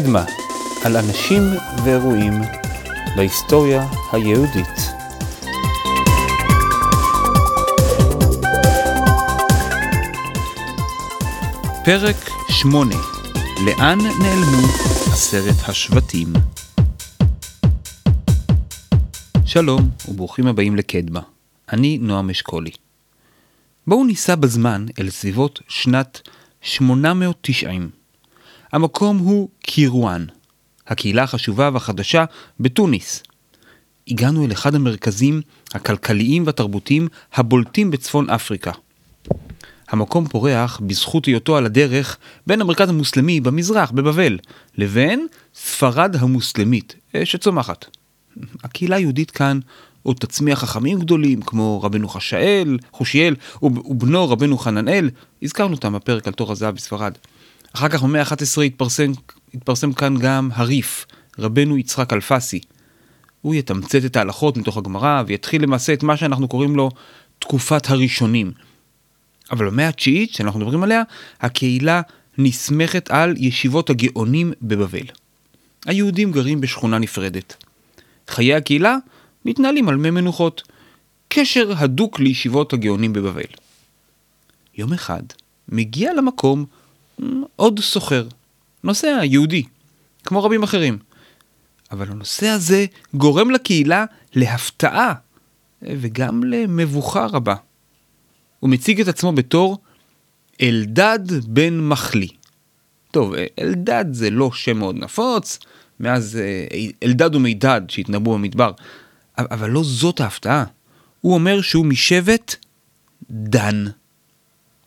קדמה, על אנשים ואירועים בהיסטוריה היהודית. פרק 8 לאן נעלמו עשרת השבטים? שלום וברוכים הבאים לקדמה. אני נועם אשכולי. בואו ניסע בזמן אל סביבות שנת 890. המקום הוא קירואן, הקהילה החשובה והחדשה בתוניס. הגענו אל אחד המרכזים הכלכליים והתרבותיים הבולטים בצפון אפריקה. המקום פורח בזכות היותו על הדרך בין המרכז המוסלמי במזרח, בבבל, לבין ספרד המוסלמית אה, שצומחת. הקהילה היהודית כאן עוד תצמיח חכמים גדולים כמו רבנו חשאל, חושיאל ובנו רבנו חננאל, הזכרנו אותם בפרק על תור הזהב בספרד. אחר כך במאה ה-11 התפרסם, התפרסם כאן גם הריף, רבנו יצחק אלפסי. הוא יתמצת את ההלכות מתוך הגמרא ויתחיל למעשה את מה שאנחנו קוראים לו תקופת הראשונים. אבל במאה התשיעית, שאנחנו מדברים עליה, הקהילה נסמכת על ישיבות הגאונים בבבל. היהודים גרים בשכונה נפרדת. חיי הקהילה מתנהלים על מי מנוחות. קשר הדוק לישיבות הגאונים בבבל. יום אחד מגיע למקום עוד סוחר, נוסע יהודי, כמו רבים אחרים. אבל הנושא הזה גורם לקהילה להפתעה וגם למבוכה רבה. הוא מציג את עצמו בתור אלדד בן מחלי. טוב, אלדד זה לא שם מאוד נפוץ, מאז אה, אלדד ומידד שהתנבאו במדבר, אבל לא זאת ההפתעה. הוא אומר שהוא משבט דן.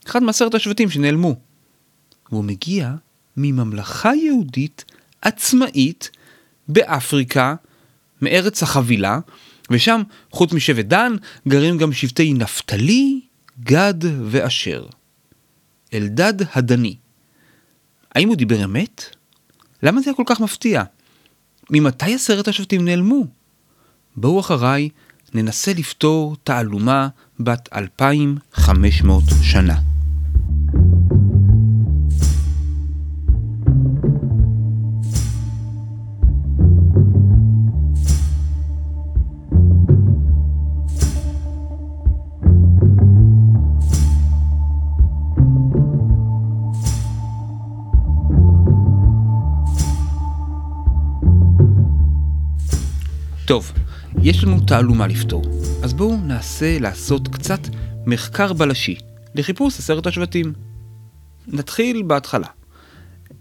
אחד מעשרת השבטים שנעלמו. והוא מגיע מממלכה יהודית עצמאית באפריקה, מארץ החבילה, ושם, חוץ משבט דן, גרים גם שבטי נפתלי, גד ואשר. אלדד הדני. האם הוא דיבר אמת? למה זה היה כל כך מפתיע? ממתי עשרת השבטים נעלמו? בואו אחריי ננסה לפתור תעלומה בת 2,500 שנה. טוב, יש לנו תעלומה לפתור, אז בואו נעשה לעשות קצת מחקר בלשי לחיפוש עשרת השבטים. נתחיל בהתחלה.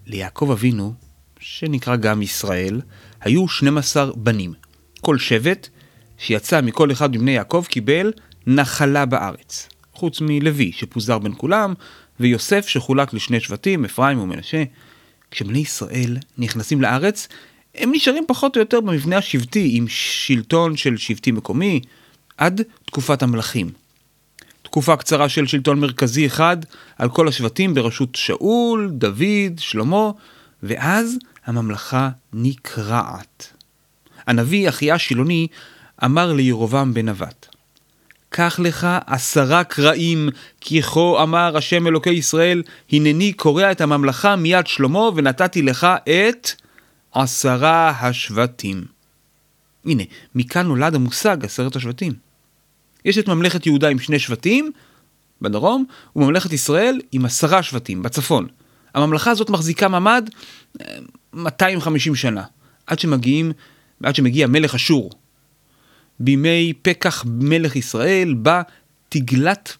ליעקב אבינו, שנקרא גם ישראל, היו 12 בנים. כל שבט שיצא מכל אחד מבני יעקב קיבל נחלה בארץ. חוץ מלוי שפוזר בין כולם, ויוסף שחולק לשני שבטים, אפרים ומנשה. כשבני ישראל נכנסים לארץ, הם נשארים פחות או יותר במבנה השבטי, עם שלטון של שבטי מקומי, עד תקופת המלכים. תקופה קצרה של שלטון מרכזי אחד על כל השבטים בראשות שאול, דוד, שלמה, ואז הממלכה נקרעת. הנביא אחיה שילוני אמר לירובעם בן נבט, קח לך עשרה קרעים, כי כה אמר השם אלוקי ישראל, הנני קורע את הממלכה מיד שלמה, ונתתי לך את עשרה השבטים. הנה, מכאן נולד המושג עשרת השבטים. יש את ממלכת יהודה עם שני שבטים בדרום, וממלכת ישראל עם עשרה שבטים בצפון. הממלכה הזאת מחזיקה מעמד 250 אה, שנה, עד שמגיעים, עד שמגיע מלך אשור. בימי פקח מלך ישראל בא תגלת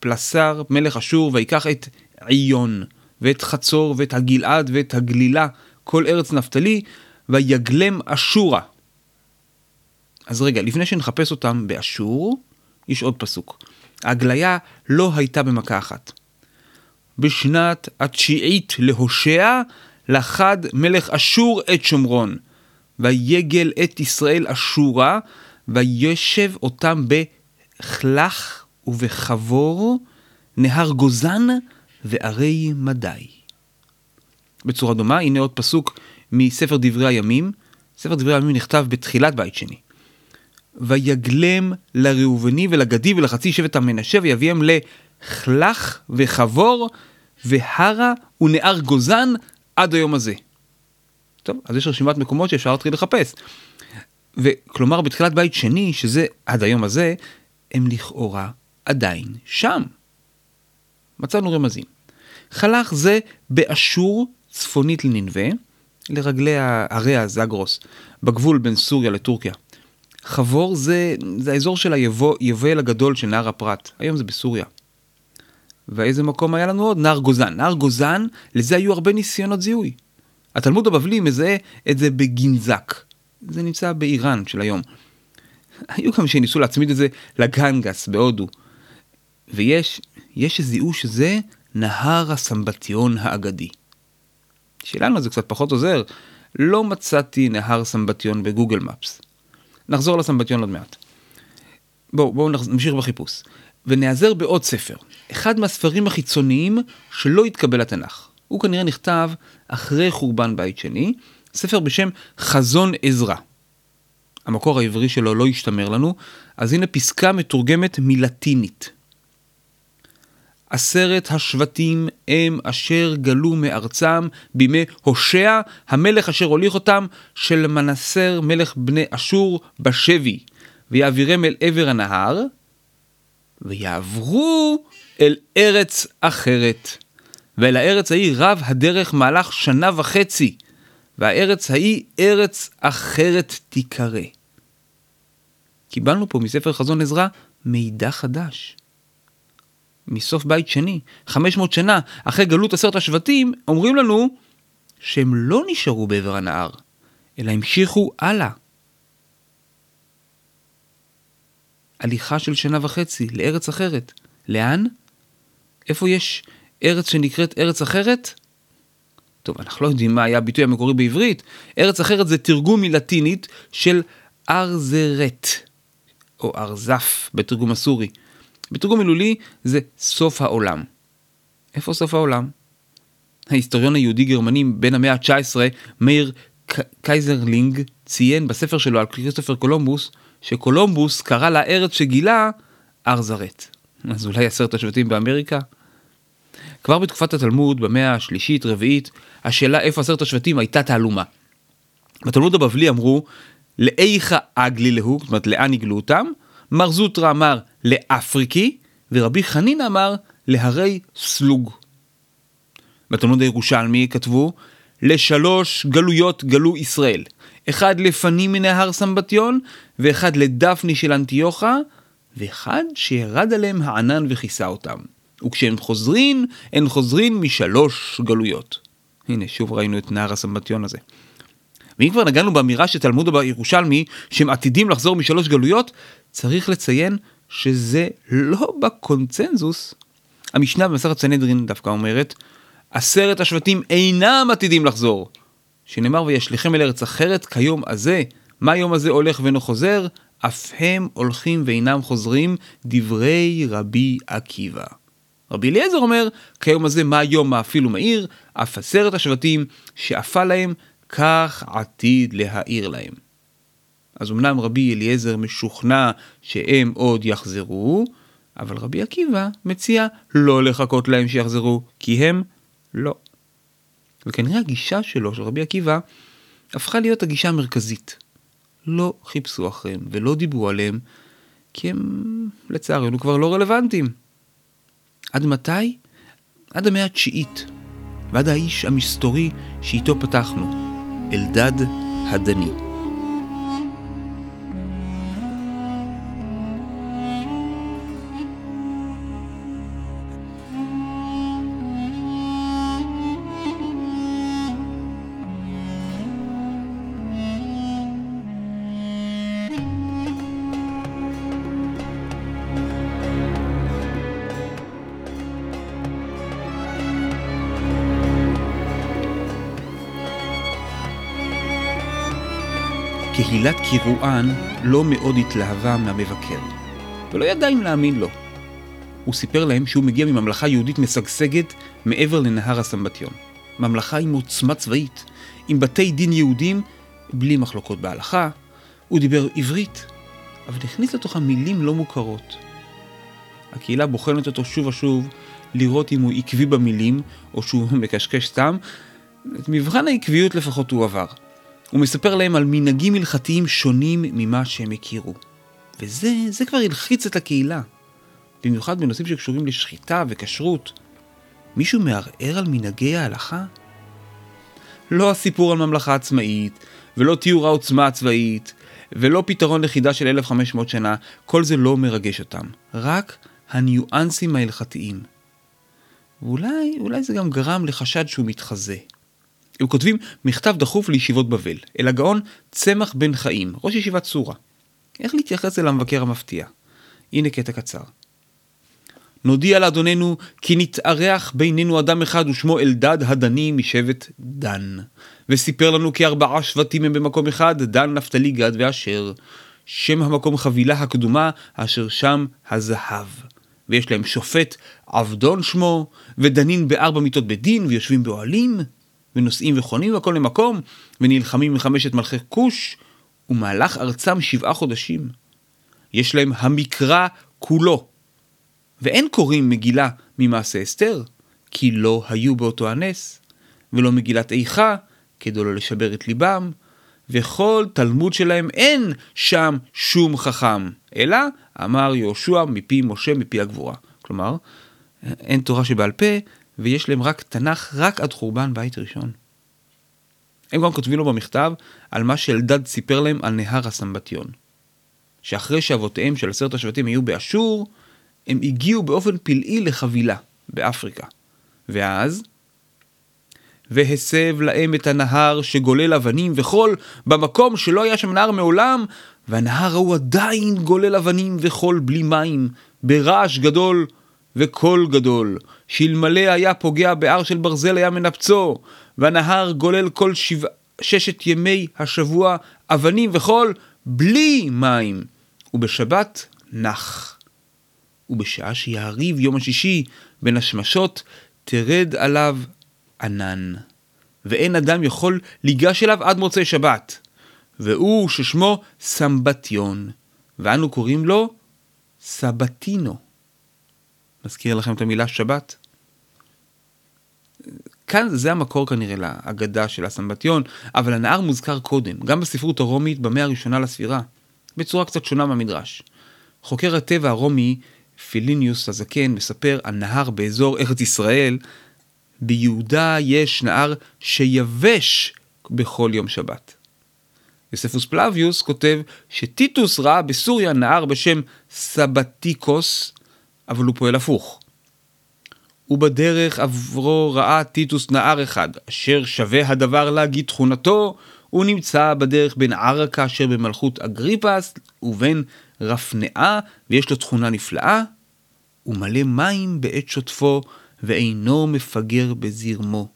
פלסר מלך אשור ויקח את עיון ואת חצור ואת הגלעד ואת הגלילה כל ארץ נפתלי, ויגלם אשורה. אז רגע, לפני שנחפש אותם באשור, יש עוד פסוק. ההגליה לא הייתה במכה אחת. בשנת התשיעית להושע, לחד מלך אשור את שומרון, ויגל את ישראל אשורה, וישב אותם בכלך ובחבור, נהר גוזן וערי מדי. בצורה דומה. הנה עוד פסוק מספר דברי הימים. ספר דברי הימים נכתב בתחילת בית שני. ויגלם לראובני ולגדי ולחצי שבט המנשה ויביאם לכלך וחבור והרה ונהר גוזן עד היום הזה. טוב, אז יש רשימת מקומות שאפשר להתחיל לחפש. וכלומר, בתחילת בית שני, שזה עד היום הזה, הם לכאורה עדיין שם. מצאנו רמזים. חלך זה באשור צפונית לנינווה, לרגלי הרי הזגרוס, בגבול בין סוריה לטורקיה. חבור זה, זה האזור של היובל הגדול של נהר הפרת, היום זה בסוריה. ואיזה מקום היה לנו עוד? נהר גוזן. נהר גוזן, לזה היו הרבה ניסיונות זיהוי. התלמוד הבבלי מזהה את זה בגנזק. זה נמצא באיראן של היום. היו גם שניסו להצמיד את זה לגנגס בהודו. ויש, יש שזיהו שזה נהר הסמבטיון האגדי. שלנו זה קצת פחות עוזר, לא מצאתי נהר סמבטיון בגוגל מפס. נחזור לסמבטיון עוד מעט. בואו בוא נמשיך בחיפוש. ונעזר בעוד ספר, אחד מהספרים החיצוניים שלא התקבל לתנ"ך. הוא כנראה נכתב אחרי חורבן בית שני, ספר בשם חזון עזרא. המקור העברי שלו לא השתמר לנו, אז הנה פסקה מתורגמת מלטינית. עשרת השבטים הם אשר גלו מארצם בימי הושע, המלך אשר הוליך אותם, של מנסר מלך בני אשור בשבי, ויעבירם אל עבר הנהר, ויעברו אל ארץ אחרת. ואל הארץ ההיא רב הדרך מהלך שנה וחצי, והארץ ההיא ארץ אחרת תיקרא. קיבלנו פה מספר חזון עזרא מידע חדש. מסוף בית שני, 500 שנה אחרי גלות עשרת השבטים, אומרים לנו שהם לא נשארו בעבר הנהר, אלא המשיכו הלאה. הליכה של שנה וחצי לארץ אחרת. לאן? איפה יש ארץ שנקראת ארץ אחרת? טוב, אנחנו לא יודעים מה היה הביטוי המקורי בעברית. ארץ אחרת זה תרגום מלטינית של ארזרט, או ארזף בתרגום הסורי. בתרגום מילולי זה סוף העולם. איפה סוף העולם? ההיסטוריון היהודי-גרמני בן המאה ה-19, מאיר קייזרלינג, ציין בספר שלו על כריסטופר קולומבוס, שקולומבוס קרא לארץ שגילה ארזרט. אז אולי עשרת השבטים באמריקה? כבר בתקופת התלמוד, במאה השלישית-רביעית, השאלה איפה עשרת השבטים הייתה תעלומה. בתלמוד הבבלי אמרו, להיכא אגלי להו, זאת אומרת לאן יגלו אותם, מר זוטרא אמר לאפריקי, ורבי חנין אמר להרי סלוג. בתלמוד הירושלמי כתבו, לשלוש גלויות גלו ישראל, אחד לפנים מנהר סמבטיון, ואחד לדפני של אנטיוכה, ואחד שירד עליהם הענן וכיסה אותם. וכשהם חוזרין, הן חוזרין משלוש גלויות. הנה, שוב ראינו את נהר הסמבטיון הזה. ואם כבר נגענו באמירה של תלמוד בירושלמי, שהם עתידים לחזור משלוש גלויות, צריך לציין שזה לא בקונצנזוס. המשנה במסכת סנהדרין דווקא אומרת, עשרת השבטים אינם עתידים לחזור. שנאמר וישליכם אל ארץ אחרת כיום הזה, מה היום הזה הולך ואינו חוזר? אף הם הולכים ואינם חוזרים, דברי רבי עקיבא. רבי אליעזר אומר, כיום הזה מה יום מאפיל ומאיר, אף עשרת השבטים שאפה להם, כך עתיד להאיר להם. אז אמנם רבי אליעזר משוכנע שהם עוד יחזרו, אבל רבי עקיבא מציע לא לחכות להם שיחזרו, כי הם לא. וכנראה הגישה שלו, של רבי עקיבא, הפכה להיות הגישה המרכזית. לא חיפשו אחריהם ולא דיברו עליהם, כי הם לצערנו כבר לא רלוונטיים. עד מתי? עד המאה התשיעית, ועד האיש המסתורי שאיתו פתחנו, אלדד הדני. קהילת קירואן לא מאוד התלהבה מהמבקר, ולא ידע אם להאמין לו. הוא סיפר להם שהוא מגיע מממלכה יהודית משגשגת מעבר לנהר הסמבטיון. ממלכה עם עוצמה צבאית, עם בתי דין יהודים, בלי מחלוקות בהלכה. הוא דיבר עברית, אבל הכניס לתוכה מילים לא מוכרות. הקהילה בוחנת אותו שוב ושוב, לראות אם הוא עקבי במילים, או שהוא מקשקש סתם. את מבחן העקביות לפחות הוא עבר. הוא מספר להם על מנהגים הלכתיים שונים ממה שהם הכירו. וזה, זה כבר הלחיץ את הקהילה. במיוחד בנושאים שקשורים לשחיטה וכשרות. מישהו מערער על מנהגי ההלכה? לא הסיפור על ממלכה עצמאית, ולא תיאור העוצמה הצבאית, ולא פתרון לחידה של 1500 שנה, כל זה לא מרגש אותם. רק הניואנסים ההלכתיים. ואולי, אולי זה גם גרם לחשד שהוא מתחזה. הם כותבים מכתב דחוף לישיבות בבל, אל הגאון צמח בן חיים, ראש ישיבת סורה. איך להתייחס אל המבקר המפתיע? הנה קטע קצר. נודיע לאדוננו כי נתארח בינינו אדם אחד ושמו אלדד הדני משבט דן. וסיפר לנו כי ארבעה שבטים הם במקום אחד, דן, נפתלי, גד ואשר. שם המקום חבילה הקדומה, אשר שם הזהב. ויש להם שופט עבדון שמו, ודנים בארבע מיטות בדין, ויושבים באוהלים, ונוסעים וחונים מכל למקום, ונלחמים מחמשת מלכי כוש, ומהלך ארצם שבעה חודשים. יש להם המקרא כולו, ואין קוראים מגילה ממעשה אסתר, כי לא היו באותו הנס, ולא מגילת איכה, כדי לא לשבר את ליבם, וכל תלמוד שלהם אין שם שום חכם, אלא אמר יהושע מפי משה מפי הגבורה. כלומר, אין תורה שבעל פה, ויש להם רק תנ"ך רק עד חורבן בית ראשון. הם גם כותבים לו במכתב על מה שאלדד סיפר להם על נהר הסמבטיון. שאחרי שאבותיהם של עשרת השבטים היו באשור, הם הגיעו באופן פלאי לחבילה באפריקה. ואז, והסב להם את הנהר שגולל אבנים וחול במקום שלא היה שם נהר מעולם, והנהר ההוא עדיין גולל אבנים וחול בלי מים, ברעש גדול וקול גדול, שאלמלא היה פוגע בהר של ברזל היה מנפצו, והנהר גולל כל שבע, ששת ימי השבוע אבנים וחול בלי מים, ובשבת נח. ובשעה שיעריב יום השישי בין השמשות, תרד עליו ענן. ואין אדם יכול ליגש אליו עד מוצאי שבת. והוא ששמו סמבטיון, ואנו קוראים לו סבתינו. מזכיר לכם את המילה שבת? כאן זה המקור כנראה לאגדה של הסמבטיון, אבל הנהר מוזכר קודם, גם בספרות הרומית במאה הראשונה לספירה, בצורה קצת שונה מהמדרש. חוקר הטבע הרומי פיליניוס הזקן מספר על נהר באזור ארץ ישראל, ביהודה יש נהר שיבש בכל יום שבת. יוספוס פלביוס כותב שטיטוס ראה בסוריה נהר בשם סבתיקוס, אבל הוא פועל הפוך. ובדרך עברו ראה טיטוס נהר אחד, אשר שווה הדבר להגיד תכונתו, הוא נמצא בדרך בין ערקה אשר במלכות אגריפס ובין רפנאה, ויש לו תכונה נפלאה, הוא מלא מים בעת שוטפו, ואינו מפגר בזרמו.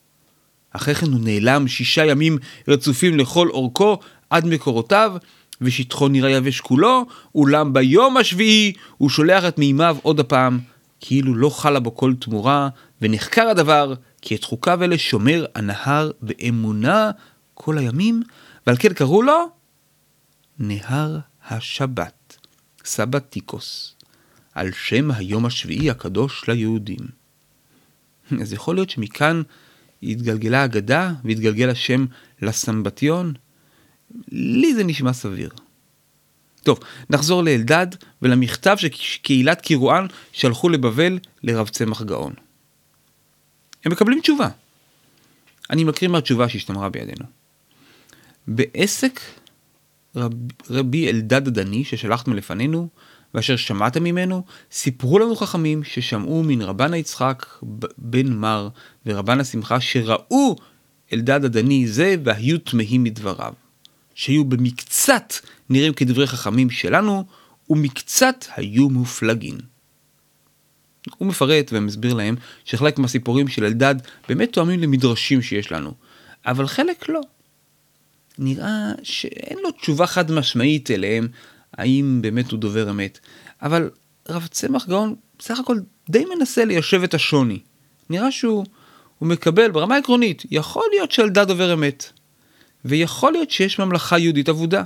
אחרי כן הוא נעלם שישה ימים רצופים לכל אורכו עד מקורותיו, ושטחו נראה יבש כולו, אולם ביום השביעי הוא שולח את מימיו עוד הפעם, כאילו לא חלה בו כל תמורה, ונחקר הדבר, כי את חוקיו אלה שומר הנהר באמונה כל הימים, ועל כן קראו לו נהר השבת, סבתיקוס, על שם היום השביעי הקדוש ליהודים. אז יכול להיות שמכאן התגלגלה האגדה והתגלגל השם לסמבטיון? לי זה נשמע סביר. טוב, נחזור לאלדד ולמכתב שקהילת קירואן שלחו לבבל לרב צמח גאון. הם מקבלים תשובה. אני מקריא מהתשובה שהשתמרה בידינו. בעסק רב, רבי אלדד הדני ששלחתם לפנינו, ואשר שמעתם ממנו, סיפרו לנו חכמים ששמעו מן רבן היצחק בן מר ורבן השמחה שראו אלדד הדני זה והיו תמהים מדבריו. שהיו במקצת נראים כדברי חכמים שלנו, ומקצת היו מופלגים. הוא מפרט ומסביר להם שחלק מהסיפורים של אלדד באמת תואמים למדרשים שיש לנו, אבל חלק לא. נראה שאין לו תשובה חד משמעית אליהם, האם באמת הוא דובר אמת. אבל רב צמח גאון בסך הכל די מנסה ליישב את השוני. נראה שהוא מקבל ברמה עקרונית, יכול להיות שאלדד דובר אמת. ויכול להיות שיש ממלכה יהודית אבודה.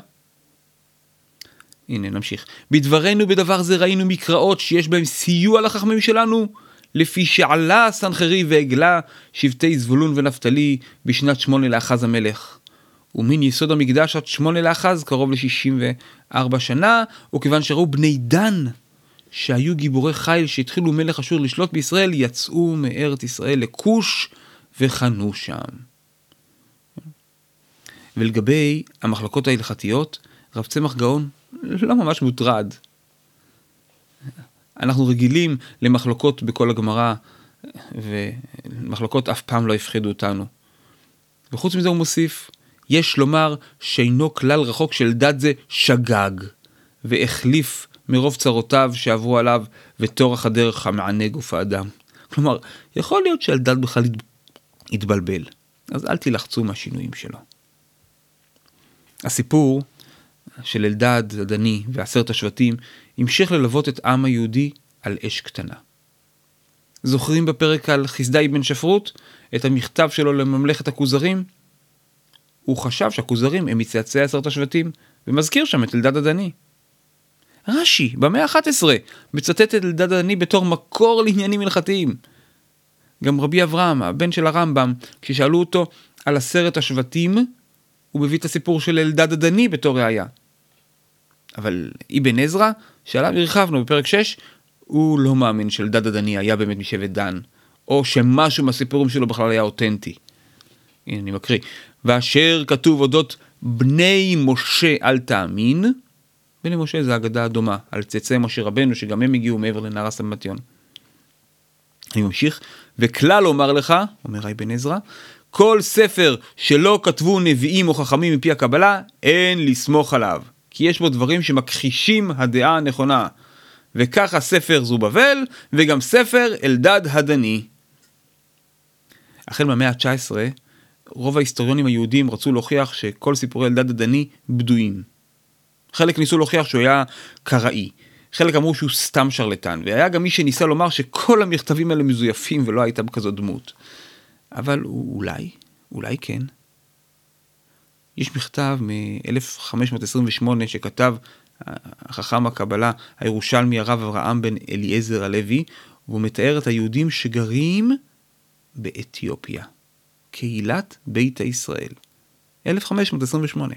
הנה נמשיך. בדברנו בדבר זה ראינו מקראות שיש בהם סיוע לחכמים שלנו, לפי שעלה הסנחרי והגלה שבטי זבולון ונפתלי בשנת שמונה לאחז המלך. ומן יסוד המקדש עד שמונה לאחז, קרוב ל-64 שנה, וכיוון שראו בני דן, שהיו גיבורי חיל שהתחילו מלך אשור לשלוט בישראל, יצאו מארץ ישראל לכוש וחנו שם. ולגבי המחלקות ההלכתיות, רב צמח גאון לא ממש מוטרד. אנחנו רגילים למחלוקות בכל הגמרא, ומחלוקות אף פעם לא הפחידו אותנו. וחוץ מזה הוא מוסיף, יש לומר שאינו כלל רחוק של דת זה שגג, והחליף מרוב צרותיו שעברו עליו, וטורח הדרך המענה גוף האדם. כלומר, יכול להיות שאלדד בכלל יתבלבל, אז אל תילחצו מהשינויים שלו. הסיפור של אלדד, הדני ועשרת השבטים המשיך ללוות את העם היהודי על אש קטנה. זוכרים בפרק על חסדאי בן שפרות את המכתב שלו לממלכת הכוזרים? הוא חשב שהכוזרים הם מצאצאי עשרת השבטים, ומזכיר שם את אלדד הדני. רש"י, במאה ה-11, מצטט את אלדד הדני בתור מקור לעניינים הלכתיים. גם רבי אברהם, הבן של הרמב"ם, כששאלו אותו על עשרת השבטים, הוא מביא את הסיפור של אלדד הדני בתור ראייה. אבל אבן עזרא, שעליו הרחבנו בפרק 6, הוא לא מאמין שאלדד הדני היה באמת משבט דן, או שמשהו מהסיפורים שלו בכלל היה אותנטי. הנה אני מקריא. ואשר כתוב אודות בני משה אל תאמין, בני משה זה אגדה הדומה, על צאצאי משה רבנו, שגם הם הגיעו מעבר לנהר הסמטיון. אני ממשיך, וכלל אומר לך, אומר אבן עזרא, כל ספר שלא כתבו נביאים או חכמים מפי הקבלה, אין לסמוך עליו. כי יש בו דברים שמכחישים הדעה הנכונה. וככה ספר זובבל, וגם ספר אלדד הדני. החל מהמאה ה-19, רוב ההיסטוריונים היהודים רצו להוכיח שכל סיפורי אלדד הדני בדויים. חלק ניסו להוכיח שהוא היה קראי, חלק אמרו שהוא סתם שרלטן, והיה גם מי שניסה לומר שכל המכתבים האלה מזויפים ולא הייתה כזאת דמות. אבל אולי, אולי כן. יש מכתב מ-1528 שכתב החכם הקבלה הירושלמי הרב אברהם בן אליעזר הלוי, והוא מתאר את היהודים שגרים באתיופיה. קהילת ביתא ישראל. 1528.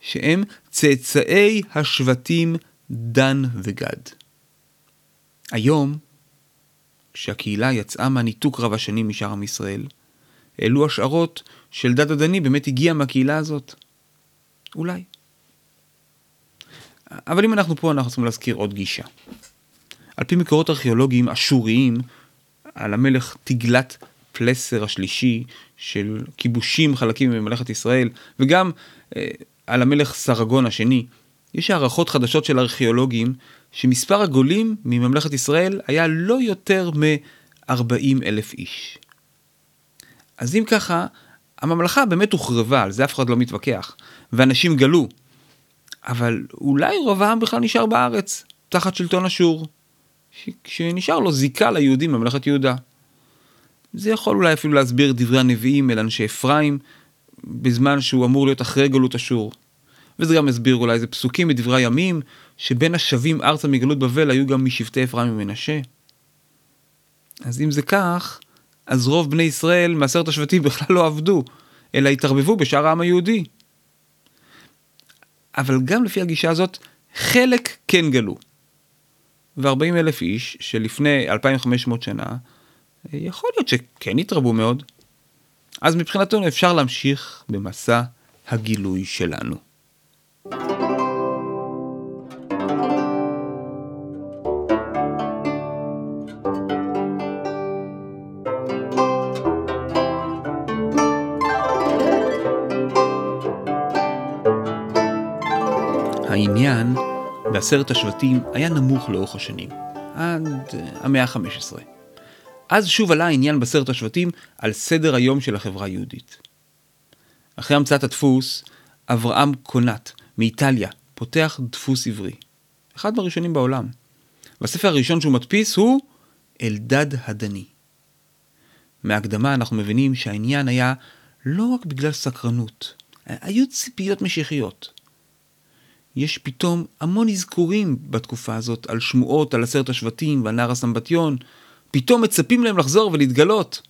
שהם צאצאי השבטים דן וגד. היום, כשהקהילה יצאה מהניתוק רב השנים משאר עם ישראל, העלו השערות של דת הדני באמת הגיע מהקהילה הזאת. אולי. אבל אם אנחנו פה, אנחנו צריכים להזכיר עוד גישה. על פי מקורות ארכיאולוגיים אשוריים, על המלך תגלת פלסר השלישי של כיבושים חלקים מממלכת ישראל, וגם אה, על המלך סרגון השני, יש הערכות חדשות של ארכיאולוגים שמספר הגולים מממלכת ישראל היה לא יותר מ-40 אלף איש. אז אם ככה, הממלכה באמת הוחרבה, על זה אף אחד לא מתווכח, ואנשים גלו. אבל אולי רוב העם בכלל נשאר בארץ, תחת שלטון אשור, שנשאר לו זיקה ליהודים בממלכת יהודה. זה יכול אולי אפילו להסביר דברי הנביאים אל אנשי אפרים, בזמן שהוא אמור להיות אחרי גלות אשור. וזה גם מסביר אולי איזה פסוקים בדברי הימים, שבין השבים ארצה מגלות בבל היו גם משבטי אפרים ומנשה. אז אם זה כך, אז רוב בני ישראל מעשרת השבטים בכלל לא עבדו, אלא התערבבו בשאר העם היהודי. אבל גם לפי הגישה הזאת, חלק כן גלו. ו-40 אלף איש שלפני 2,500 שנה, יכול להיות שכן התרבו מאוד. אז מבחינתנו אפשר להמשיך במסע הגילוי שלנו. בעשרת השבטים היה נמוך לאורך השנים, עד המאה ה-15. אז שוב עלה העניין בעשרת השבטים על סדר היום של החברה היהודית. אחרי המצאת הדפוס, אברהם קונט מאיטליה פותח דפוס עברי, אחד מהראשונים בעולם. והספר הראשון שהוא מדפיס הוא אלדד הדני. מהקדמה אנחנו מבינים שהעניין היה לא רק בגלל סקרנות, היו ציפיות משיחיות. יש פתאום המון אזכורים בתקופה הזאת על שמועות על עשרת השבטים ועל נער הסמבטיון, פתאום מצפים להם לחזור ולהתגלות.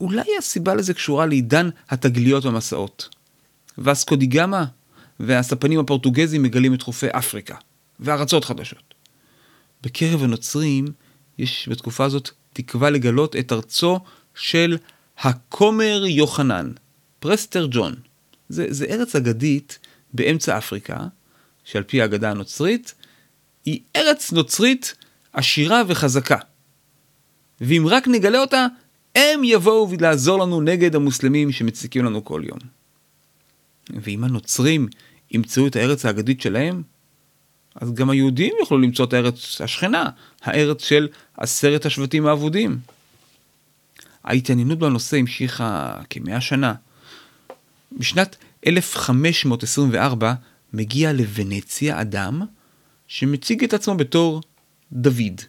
אולי הסיבה לזה קשורה לעידן התגליות במסעות. ואסקו די והספנים הפורטוגזים מגלים את חופי אפריקה, וארצות חדשות. בקרב הנוצרים יש בתקופה הזאת תקווה לגלות את ארצו של הכומר יוחנן, פרסטר ג'ון. זה, זה ארץ אגדית באמצע אפריקה, שעל פי האגדה הנוצרית, היא ארץ נוצרית עשירה וחזקה. ואם רק נגלה אותה, הם יבואו לעזור לנו נגד המוסלמים שמציקים לנו כל יום. ואם הנוצרים ימצאו את הארץ האגדית שלהם, אז גם היהודים יוכלו למצוא את הארץ השכנה, הארץ של עשרת השבטים האבודים. ההתעניינות בנושא המשיכה כמאה שנה. בשנת 1524 מגיע לוונציה אדם שמציג את עצמו בתור דוד.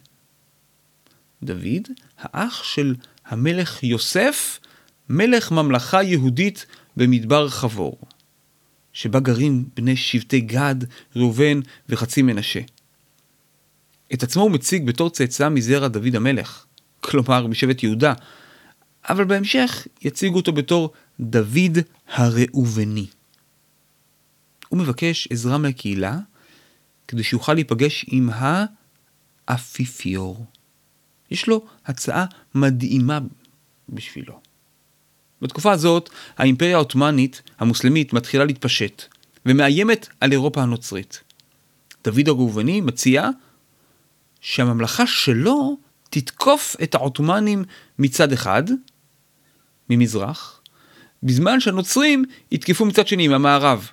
דוד, האח של המלך יוסף, מלך ממלכה יהודית במדבר חבור, שבה גרים בני שבטי גד, ראובן וחצי מנשה. את עצמו הוא מציג בתור צאצא מזרע דוד המלך, כלומר משבט יהודה, אבל בהמשך יציגו אותו בתור דוד הראובני. הוא מבקש עזרה מהקהילה כדי שיוכל להיפגש עם האפיפיור. יש לו הצעה מדהימה בשבילו. בתקופה הזאת האימפריה העות'מאנית המוסלמית מתחילה להתפשט ומאיימת על אירופה הנוצרית. דוד הראובני מציע שהממלכה שלו תתקוף את העות'מאנים מצד אחד, ממזרח, בזמן שהנוצרים יתקפו מצד שני, מהמערב.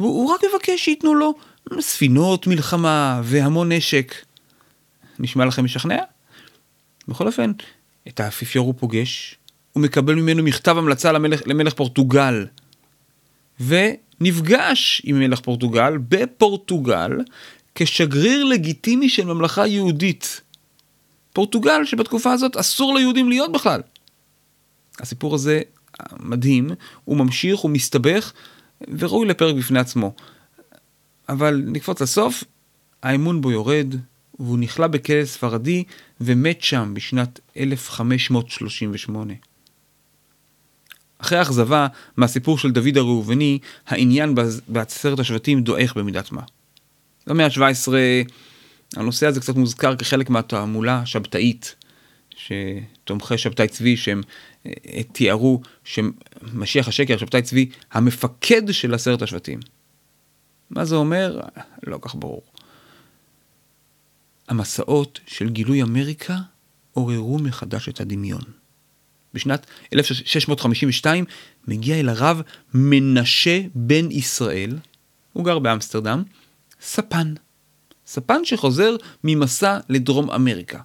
והוא רק מבקש שייתנו לו ספינות מלחמה והמון נשק. נשמע לכם משכנע? בכל אופן, את האפיפיור הוא פוגש, הוא מקבל ממנו מכתב המלצה למלך, למלך פורטוגל, ונפגש עם מלך פורטוגל בפורטוגל כשגריר לגיטימי של ממלכה יהודית. פורטוגל שבתקופה הזאת אסור ליהודים להיות בכלל. הסיפור הזה מדהים, הוא ממשיך, הוא מסתבך, וראוי לפרק בפני עצמו. אבל נקפוץ לסוף, האמון בו יורד, והוא נכלא בכלא ספרדי ומת שם בשנת 1538. אחרי האכזבה מהסיפור של דוד הראובני, העניין בעשרת השבטים דועך במידת מה. במאה ה-17 הנושא הזה קצת מוזכר כחלק מהתעמולה השבתאית, שתומכי שבתאי צבי שהם אה, תיארו שמשיח השקר, שבתאי צבי, המפקד של עשרת השבטים. מה זה אומר? לא כך ברור. המסעות של גילוי אמריקה עוררו מחדש את הדמיון. בשנת 1652 מגיע אל הרב מנשה בן ישראל, הוא גר באמסטרדם, ספן. ספן שחוזר ממסע לדרום אמריקה.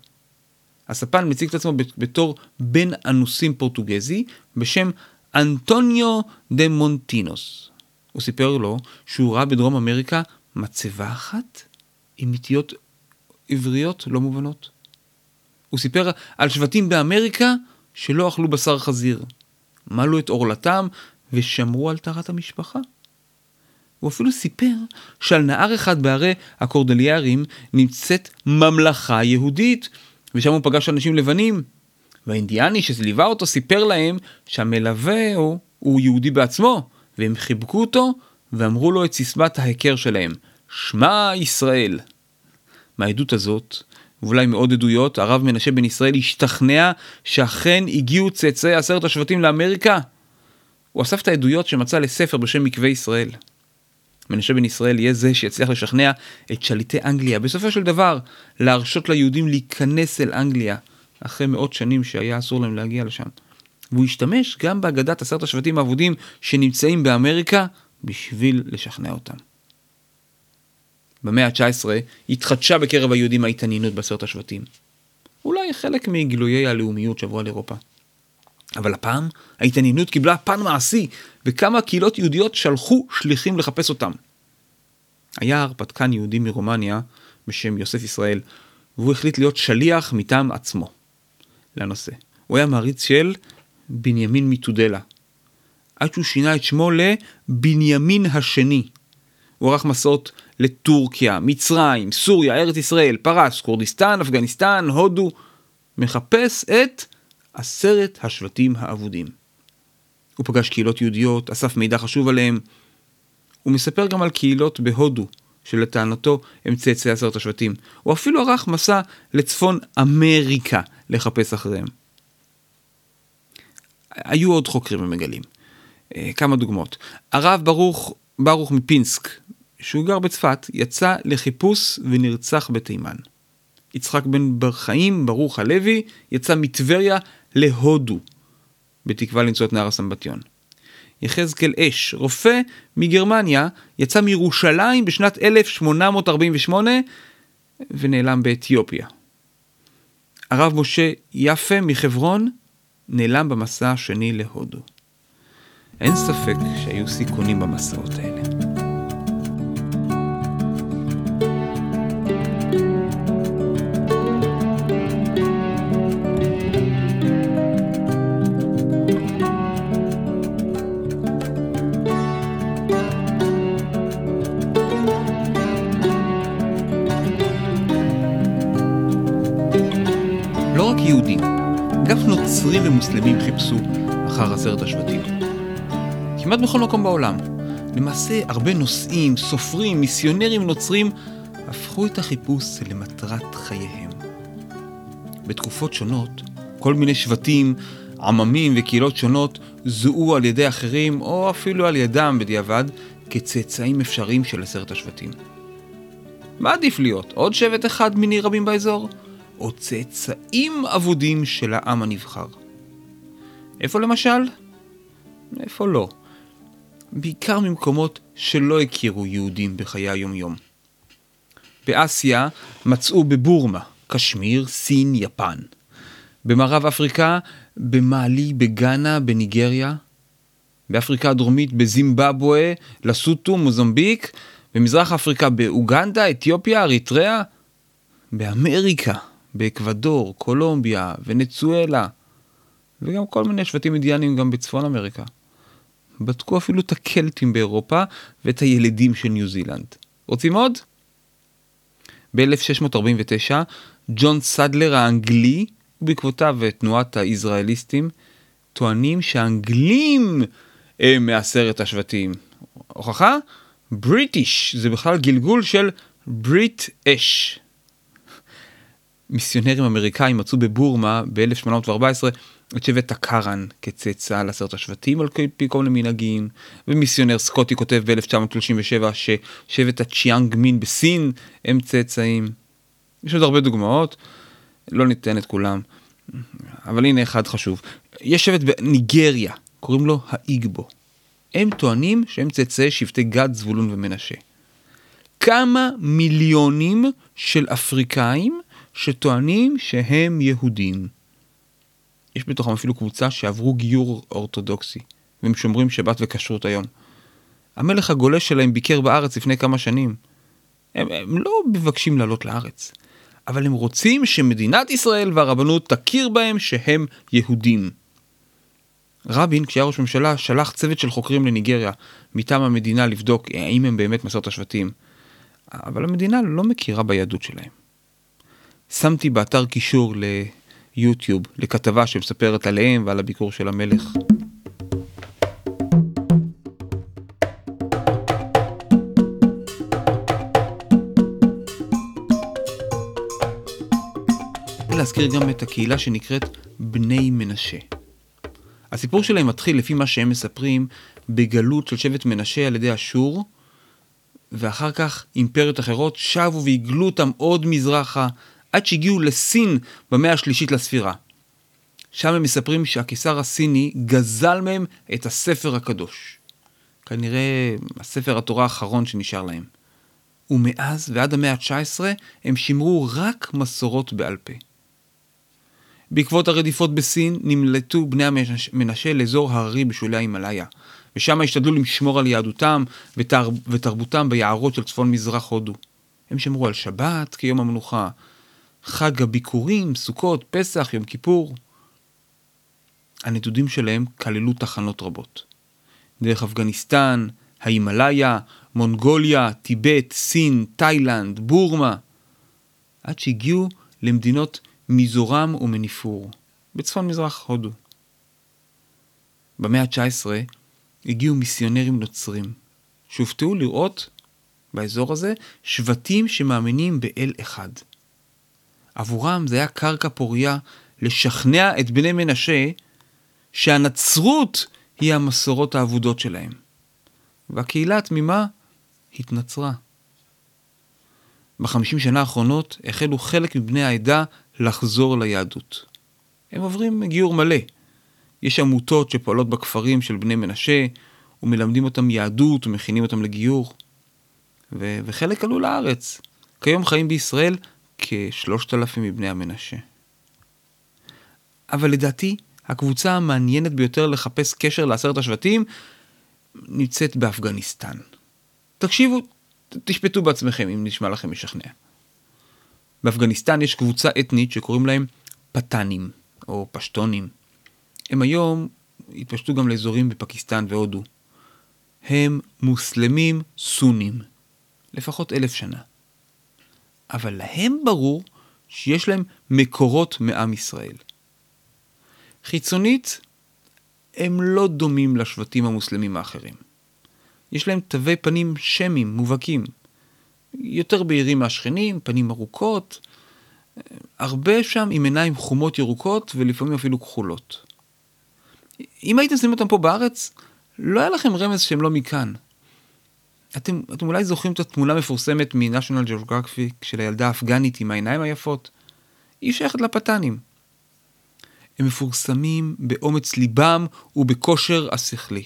הספן מציג את עצמו בתור בן אנוסים פורטוגזי בשם אנטוניו דה מונטינוס. הוא סיפר לו שהוא ראה בדרום אמריקה מצבה אחת עם נטיות עבריות לא מובנות. הוא סיפר על שבטים באמריקה שלא אכלו בשר חזיר, מלו את עורלתם ושמרו על טהרת המשפחה. הוא אפילו סיפר שעל נהר אחד בערי הקורדליארים נמצאת ממלכה יהודית, ושם הוא פגש אנשים לבנים. והאינדיאני שליווה אותו סיפר להם שהמלווה הוא, הוא יהודי בעצמו, והם חיבקו אותו ואמרו לו את סיסמת ההיכר שלהם, שמע ישראל. מהעדות הזאת, ואולי מעוד עדויות, הרב מנשה בן ישראל השתכנע שאכן הגיעו צאצאי עשרת השבטים לאמריקה. הוא אסף את העדויות שמצא לספר בשם מקווה ישראל. מנשה בן ישראל יהיה זה שיצליח לשכנע את שליטי אנגליה, בסופו של דבר, להרשות ליהודים להיכנס אל אנגליה, אחרי מאות שנים שהיה אסור להם להגיע לשם. והוא השתמש גם באגדת עשרת השבטים האבודים שנמצאים באמריקה בשביל לשכנע אותם. במאה ה-19 התחדשה בקרב היהודים ההתעניינות בעשרת השבטים. אולי חלק מגילויי הלאומיות שעברו על אירופה. אבל הפעם ההתעניינות קיבלה פן מעשי, וכמה קהילות יהודיות שלחו שליחים לחפש אותם. היה הרפתקן יהודי מרומניה בשם יוסף ישראל, והוא החליט להיות שליח מטעם עצמו לנושא. הוא היה מעריץ של בנימין מתודלה. עד שהוא שינה את שמו לבנימין השני. הוא ערך מסעות לטורקיה, מצרים, סוריה, ארץ ישראל, פרס, כורדיסטן, אפגניסטן, הודו. מחפש את עשרת השבטים האבודים. הוא פגש קהילות יהודיות, אסף מידע חשוב עליהם. הוא מספר גם על קהילות בהודו, שלטענתו הם צאצאי עשרת השבטים. הוא אפילו ערך מסע לצפון אמריקה לחפש אחריהם. היו עוד חוקרים ומגלים. אה, כמה דוגמאות. הרב ברוך, ברוך מפינסק, שהוא גר בצפת, יצא לחיפוש ונרצח בתימן. יצחק בן בר חיים, ברוך הלוי, יצא מטבריה להודו, בתקווה למצוא את נהר הסמבטיון. יחזקאל אש, רופא מגרמניה, יצא מירושלים בשנת 1848 ונעלם באתיופיה. הרב משה יפה מחברון נעלם במסע השני להודו. אין ספק שהיו סיכונים במסעות האלה. בכל מקום בעולם. למעשה, הרבה נוסעים, סופרים, מיסיונרים נוצרים הפכו את החיפוש למטרת חייהם. בתקופות שונות, כל מיני שבטים, עממים וקהילות שונות זוהו על ידי אחרים, או אפילו על ידם בדיעבד, כצאצאים אפשריים של עשרת השבטים. מה עדיף להיות? עוד שבט אחד מיני רבים באזור? או צאצאים אבודים של העם הנבחר? איפה למשל? איפה לא? בעיקר ממקומות שלא הכירו יהודים בחיי היומיום. באסיה מצאו בבורמה, קשמיר, סין, יפן. במערב אפריקה, במאלי, בגאנה, בניגריה. באפריקה הדרומית, בזימבבואה, לסוטו, מוזמביק. במזרח אפריקה, באוגנדה, אתיופיה, אריתריאה. באמריקה, באקוודור, קולומביה, ונצואלה. וגם כל מיני שבטים אינדיאנים גם בצפון אמריקה. בדקו אפילו את הקלטים באירופה ואת הילידים של ניו זילנד. רוצים עוד? ב-1649, ג'ון סדלר האנגלי, ובעקבותיו תנועת היזרעאליסטים, טוענים שהאנגלים הם מעשרת השבטים. הוכחה? בריטיש, זה בכלל גלגול של ברית אש. מיסיונרים אמריקאים מצאו בבורמה ב-1814 את שבט הקארן כצאצא לעשרת השבטים על פי כל מיני מנהגים, ומיסיונר סקוטי כותב ב-1937 ששבט הצ'יאנג מין בסין הם צאצאים. יש עוד הרבה דוגמאות, לא ניתן את כולם, אבל הנה אחד חשוב. יש שבט בניגריה, קוראים לו האיגבו. הם טוענים שהם צאצאי שבטי גד, זבולון ומנשה. כמה מיליונים של אפריקאים שטוענים שהם יהודים. יש בתוכם אפילו קבוצה שעברו גיור אורתודוקסי, והם שומרים שבת וכשרות היום. המלך הגולש שלהם ביקר בארץ לפני כמה שנים. הם, הם לא מבקשים לעלות לארץ, אבל הם רוצים שמדינת ישראל והרבנות תכיר בהם שהם יהודים. רבין, כשהיה ראש ממשלה, שלח צוות של חוקרים לניגריה מטעם המדינה לבדוק האם הם באמת מסורת השבטים. אבל המדינה לא מכירה ביהדות שלהם. שמתי באתר קישור ליוטיוב לכתבה שמספרת עליהם ועל הביקור של המלך. להזכיר גם את הקהילה שנקראת בני מנשה. הסיפור שלהם מתחיל, לפי מה שהם מספרים, בגלות של שבט מנשה על ידי אשור, ואחר כך אימפריות אחרות שבו והגלו אותם עוד מזרחה, עד שהגיעו לסין במאה השלישית לספירה. שם הם מספרים שהקיסר הסיני גזל מהם את הספר הקדוש. כנראה הספר התורה האחרון שנשאר להם. ומאז ועד המאה ה-19 הם שימרו רק מסורות בעל פה. בעקבות הרדיפות בסין נמלטו בני המנשה לאזור הררי בשולי ההימאליה, ושם השתדלו לשמור על יהדותם ותר... ותרבותם ביערות של צפון מזרח הודו. הם שמרו על שבת כיום המנוחה, חג הביקורים, סוכות, פסח, יום כיפור. הנדודים שלהם כללו תחנות רבות. דרך אפגניסטן, ההימאליה, מונגוליה, טיבט, סין, תאילנד, בורמה, עד שהגיעו למדינות מיזורם ומניפור. בצפון מזרח הודו. במאה ה-19 הגיעו מיסיונרים נוצרים, שהופתעו לראות באזור הזה שבטים שמאמינים באל אחד. עבורם זה היה קרקע פוריה לשכנע את בני מנשה שהנצרות היא המסורות האבודות שלהם. והקהילה התמימה התנצרה. בחמישים שנה האחרונות החלו חלק מבני העדה לחזור ליהדות. הם עוברים גיור מלא. יש עמותות שפועלות בכפרים של בני מנשה, ומלמדים אותם יהדות ומכינים אותם לגיור. ו- וחלק עלו לארץ. כיום חיים בישראל כשלושת אלפים מבני המנשה. אבל לדעתי, הקבוצה המעניינת ביותר לחפש קשר לעשרת השבטים נמצאת באפגניסטן. תקשיבו, תשפטו בעצמכם אם נשמע לכם משכנע. באפגניסטן יש קבוצה אתנית שקוראים להם פתנים, או פשטונים. הם היום התפשטו גם לאזורים בפקיסטן והודו. הם מוסלמים סונים, לפחות אלף שנה. אבל להם ברור שיש להם מקורות מעם ישראל. חיצונית, הם לא דומים לשבטים המוסלמים האחרים. יש להם תווי פנים שמים, מובהקים. יותר בהירים מהשכנים, פנים ארוכות, הרבה שם עם עיניים חומות ירוקות ולפעמים אפילו כחולות. אם הייתם שמים אותם פה בארץ, לא היה לכם רמז שהם לא מכאן. אתם, אתם אולי זוכרים את התמונה המפורסמת מ-National Geographic של הילדה האפגנית עם העיניים היפות? היא שייכת לפתנים. הם מפורסמים באומץ ליבם ובכושר השכלי.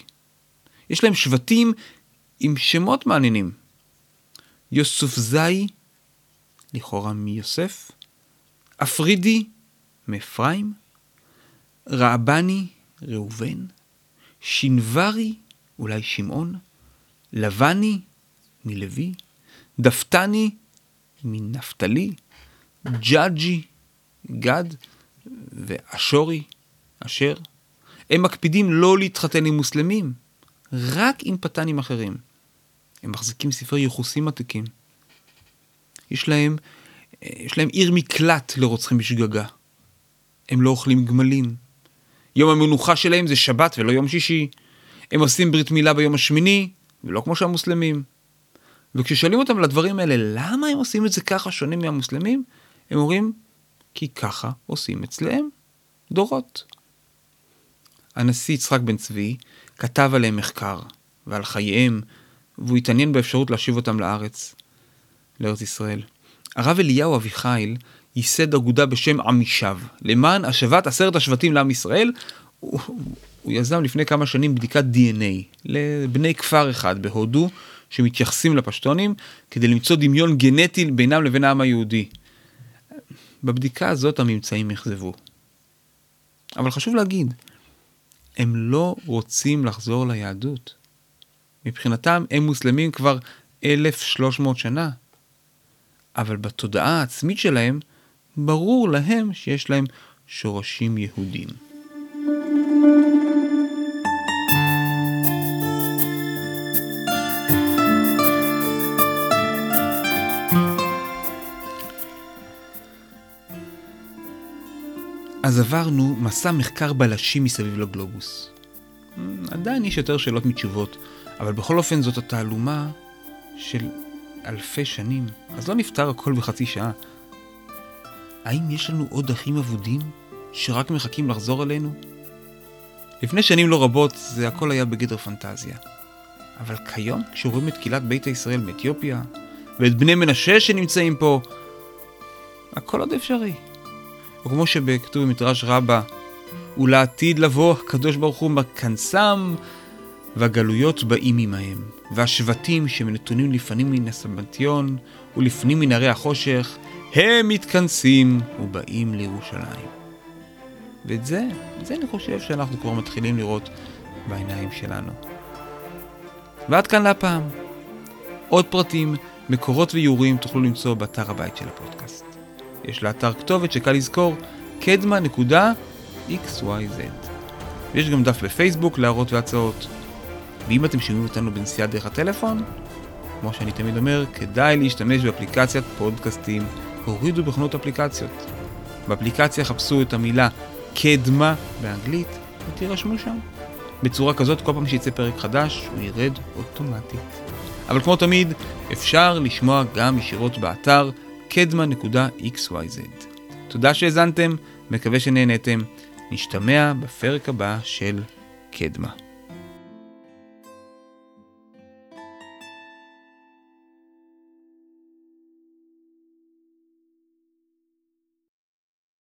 יש להם שבטים עם שמות מעניינים. יוסוף זאי, לכאורה מיוסף, אפרידי, מאפרים, רעבני, ראובן, שינברי, אולי שמעון, לבני, מלוי, דפתני, מנפתלי, ג'אג'י, גד, ואשורי, אשר. הם מקפידים לא להתחתן עם מוסלמים, רק עם פתנים אחרים. הם מחזיקים ספרי יחוסים עתיקים. יש להם, יש להם עיר מקלט לרוצחים בשגגה. הם לא אוכלים גמלים. יום המנוחה שלהם זה שבת ולא יום שישי. הם עושים ברית מילה ביום השמיני, ולא כמו שהמוסלמים. וכששואלים אותם על הדברים האלה, למה הם עושים את זה ככה שונים מהמוסלמים? הם אומרים, כי ככה עושים אצלם דורות. הנשיא יצחק בן צבי כתב עליהם מחקר ועל חייהם, והוא התעניין באפשרות להשיב אותם לארץ, לארץ ישראל. הרב אליהו אביחיל ייסד אגודה בשם עמישב, למען השבת עשרת השבטים לעם ישראל. הוא, הוא יזם לפני כמה שנים בדיקת DNA לבני כפר אחד בהודו, שמתייחסים לפשטונים, כדי למצוא דמיון גנטי בינם לבין העם היהודי. בבדיקה הזאת הממצאים אכזבו. אבל חשוב להגיד, הם לא רוצים לחזור ליהדות. מבחינתם הם מוסלמים כבר 1,300 שנה. אבל בתודעה העצמית שלהם, ברור להם שיש להם שורשים יהודים. אז עברנו מסע מחקר בלשי מסביב לגלובוס. עדיין יש יותר שאלות מתשובות, אבל בכל אופן זאת התעלומה של אלפי שנים, אז לא נפתר הכל בחצי שעה. האם יש לנו עוד אחים אבודים שרק מחכים לחזור אלינו? לפני שנים לא רבות זה הכל היה בגדר פנטזיה. אבל כיום, כשרואים את קהילת ביתא ישראל מאתיופיה, ואת בני מנשה שנמצאים פה, הכל עוד אפשרי. או כמו שכתוב במדרש רבה, ולעתיד לבוא הקדוש ברוך הוא מכנסם, והגלויות באים עמהם, והשבטים שנתונים לפנים מן הסבנטיון ולפנים מן הרי החושך, הם מתכנסים ובאים לירושלים. ואת זה, את זה אני חושב שאנחנו כבר מתחילים לראות בעיניים שלנו. ועד כאן להפעם. עוד פרטים, מקורות ואיורים תוכלו למצוא באתר הבית של הפודקאסט. יש לאתר כתובת שקל לזכור, קדמה.xyz. ויש גם דף בפייסבוק להערות והצעות. ואם אתם שומעים אותנו בנסיעה דרך הטלפון, כמו שאני תמיד אומר, כדאי להשתמש באפליקציית פודקאסטים. הורידו בחנות אפליקציות. באפליקציה חפשו את המילה קדמה באנגלית, ותירשמו שם. בצורה כזאת, כל פעם שיצא פרק חדש, הוא ירד אוטומטית. אבל כמו תמיד, אפשר לשמוע גם ישירות באתר קדמה.xyz. תודה שהאזנתם, מקווה שנהנתם. נשתמע בפרק הבא של קדמה.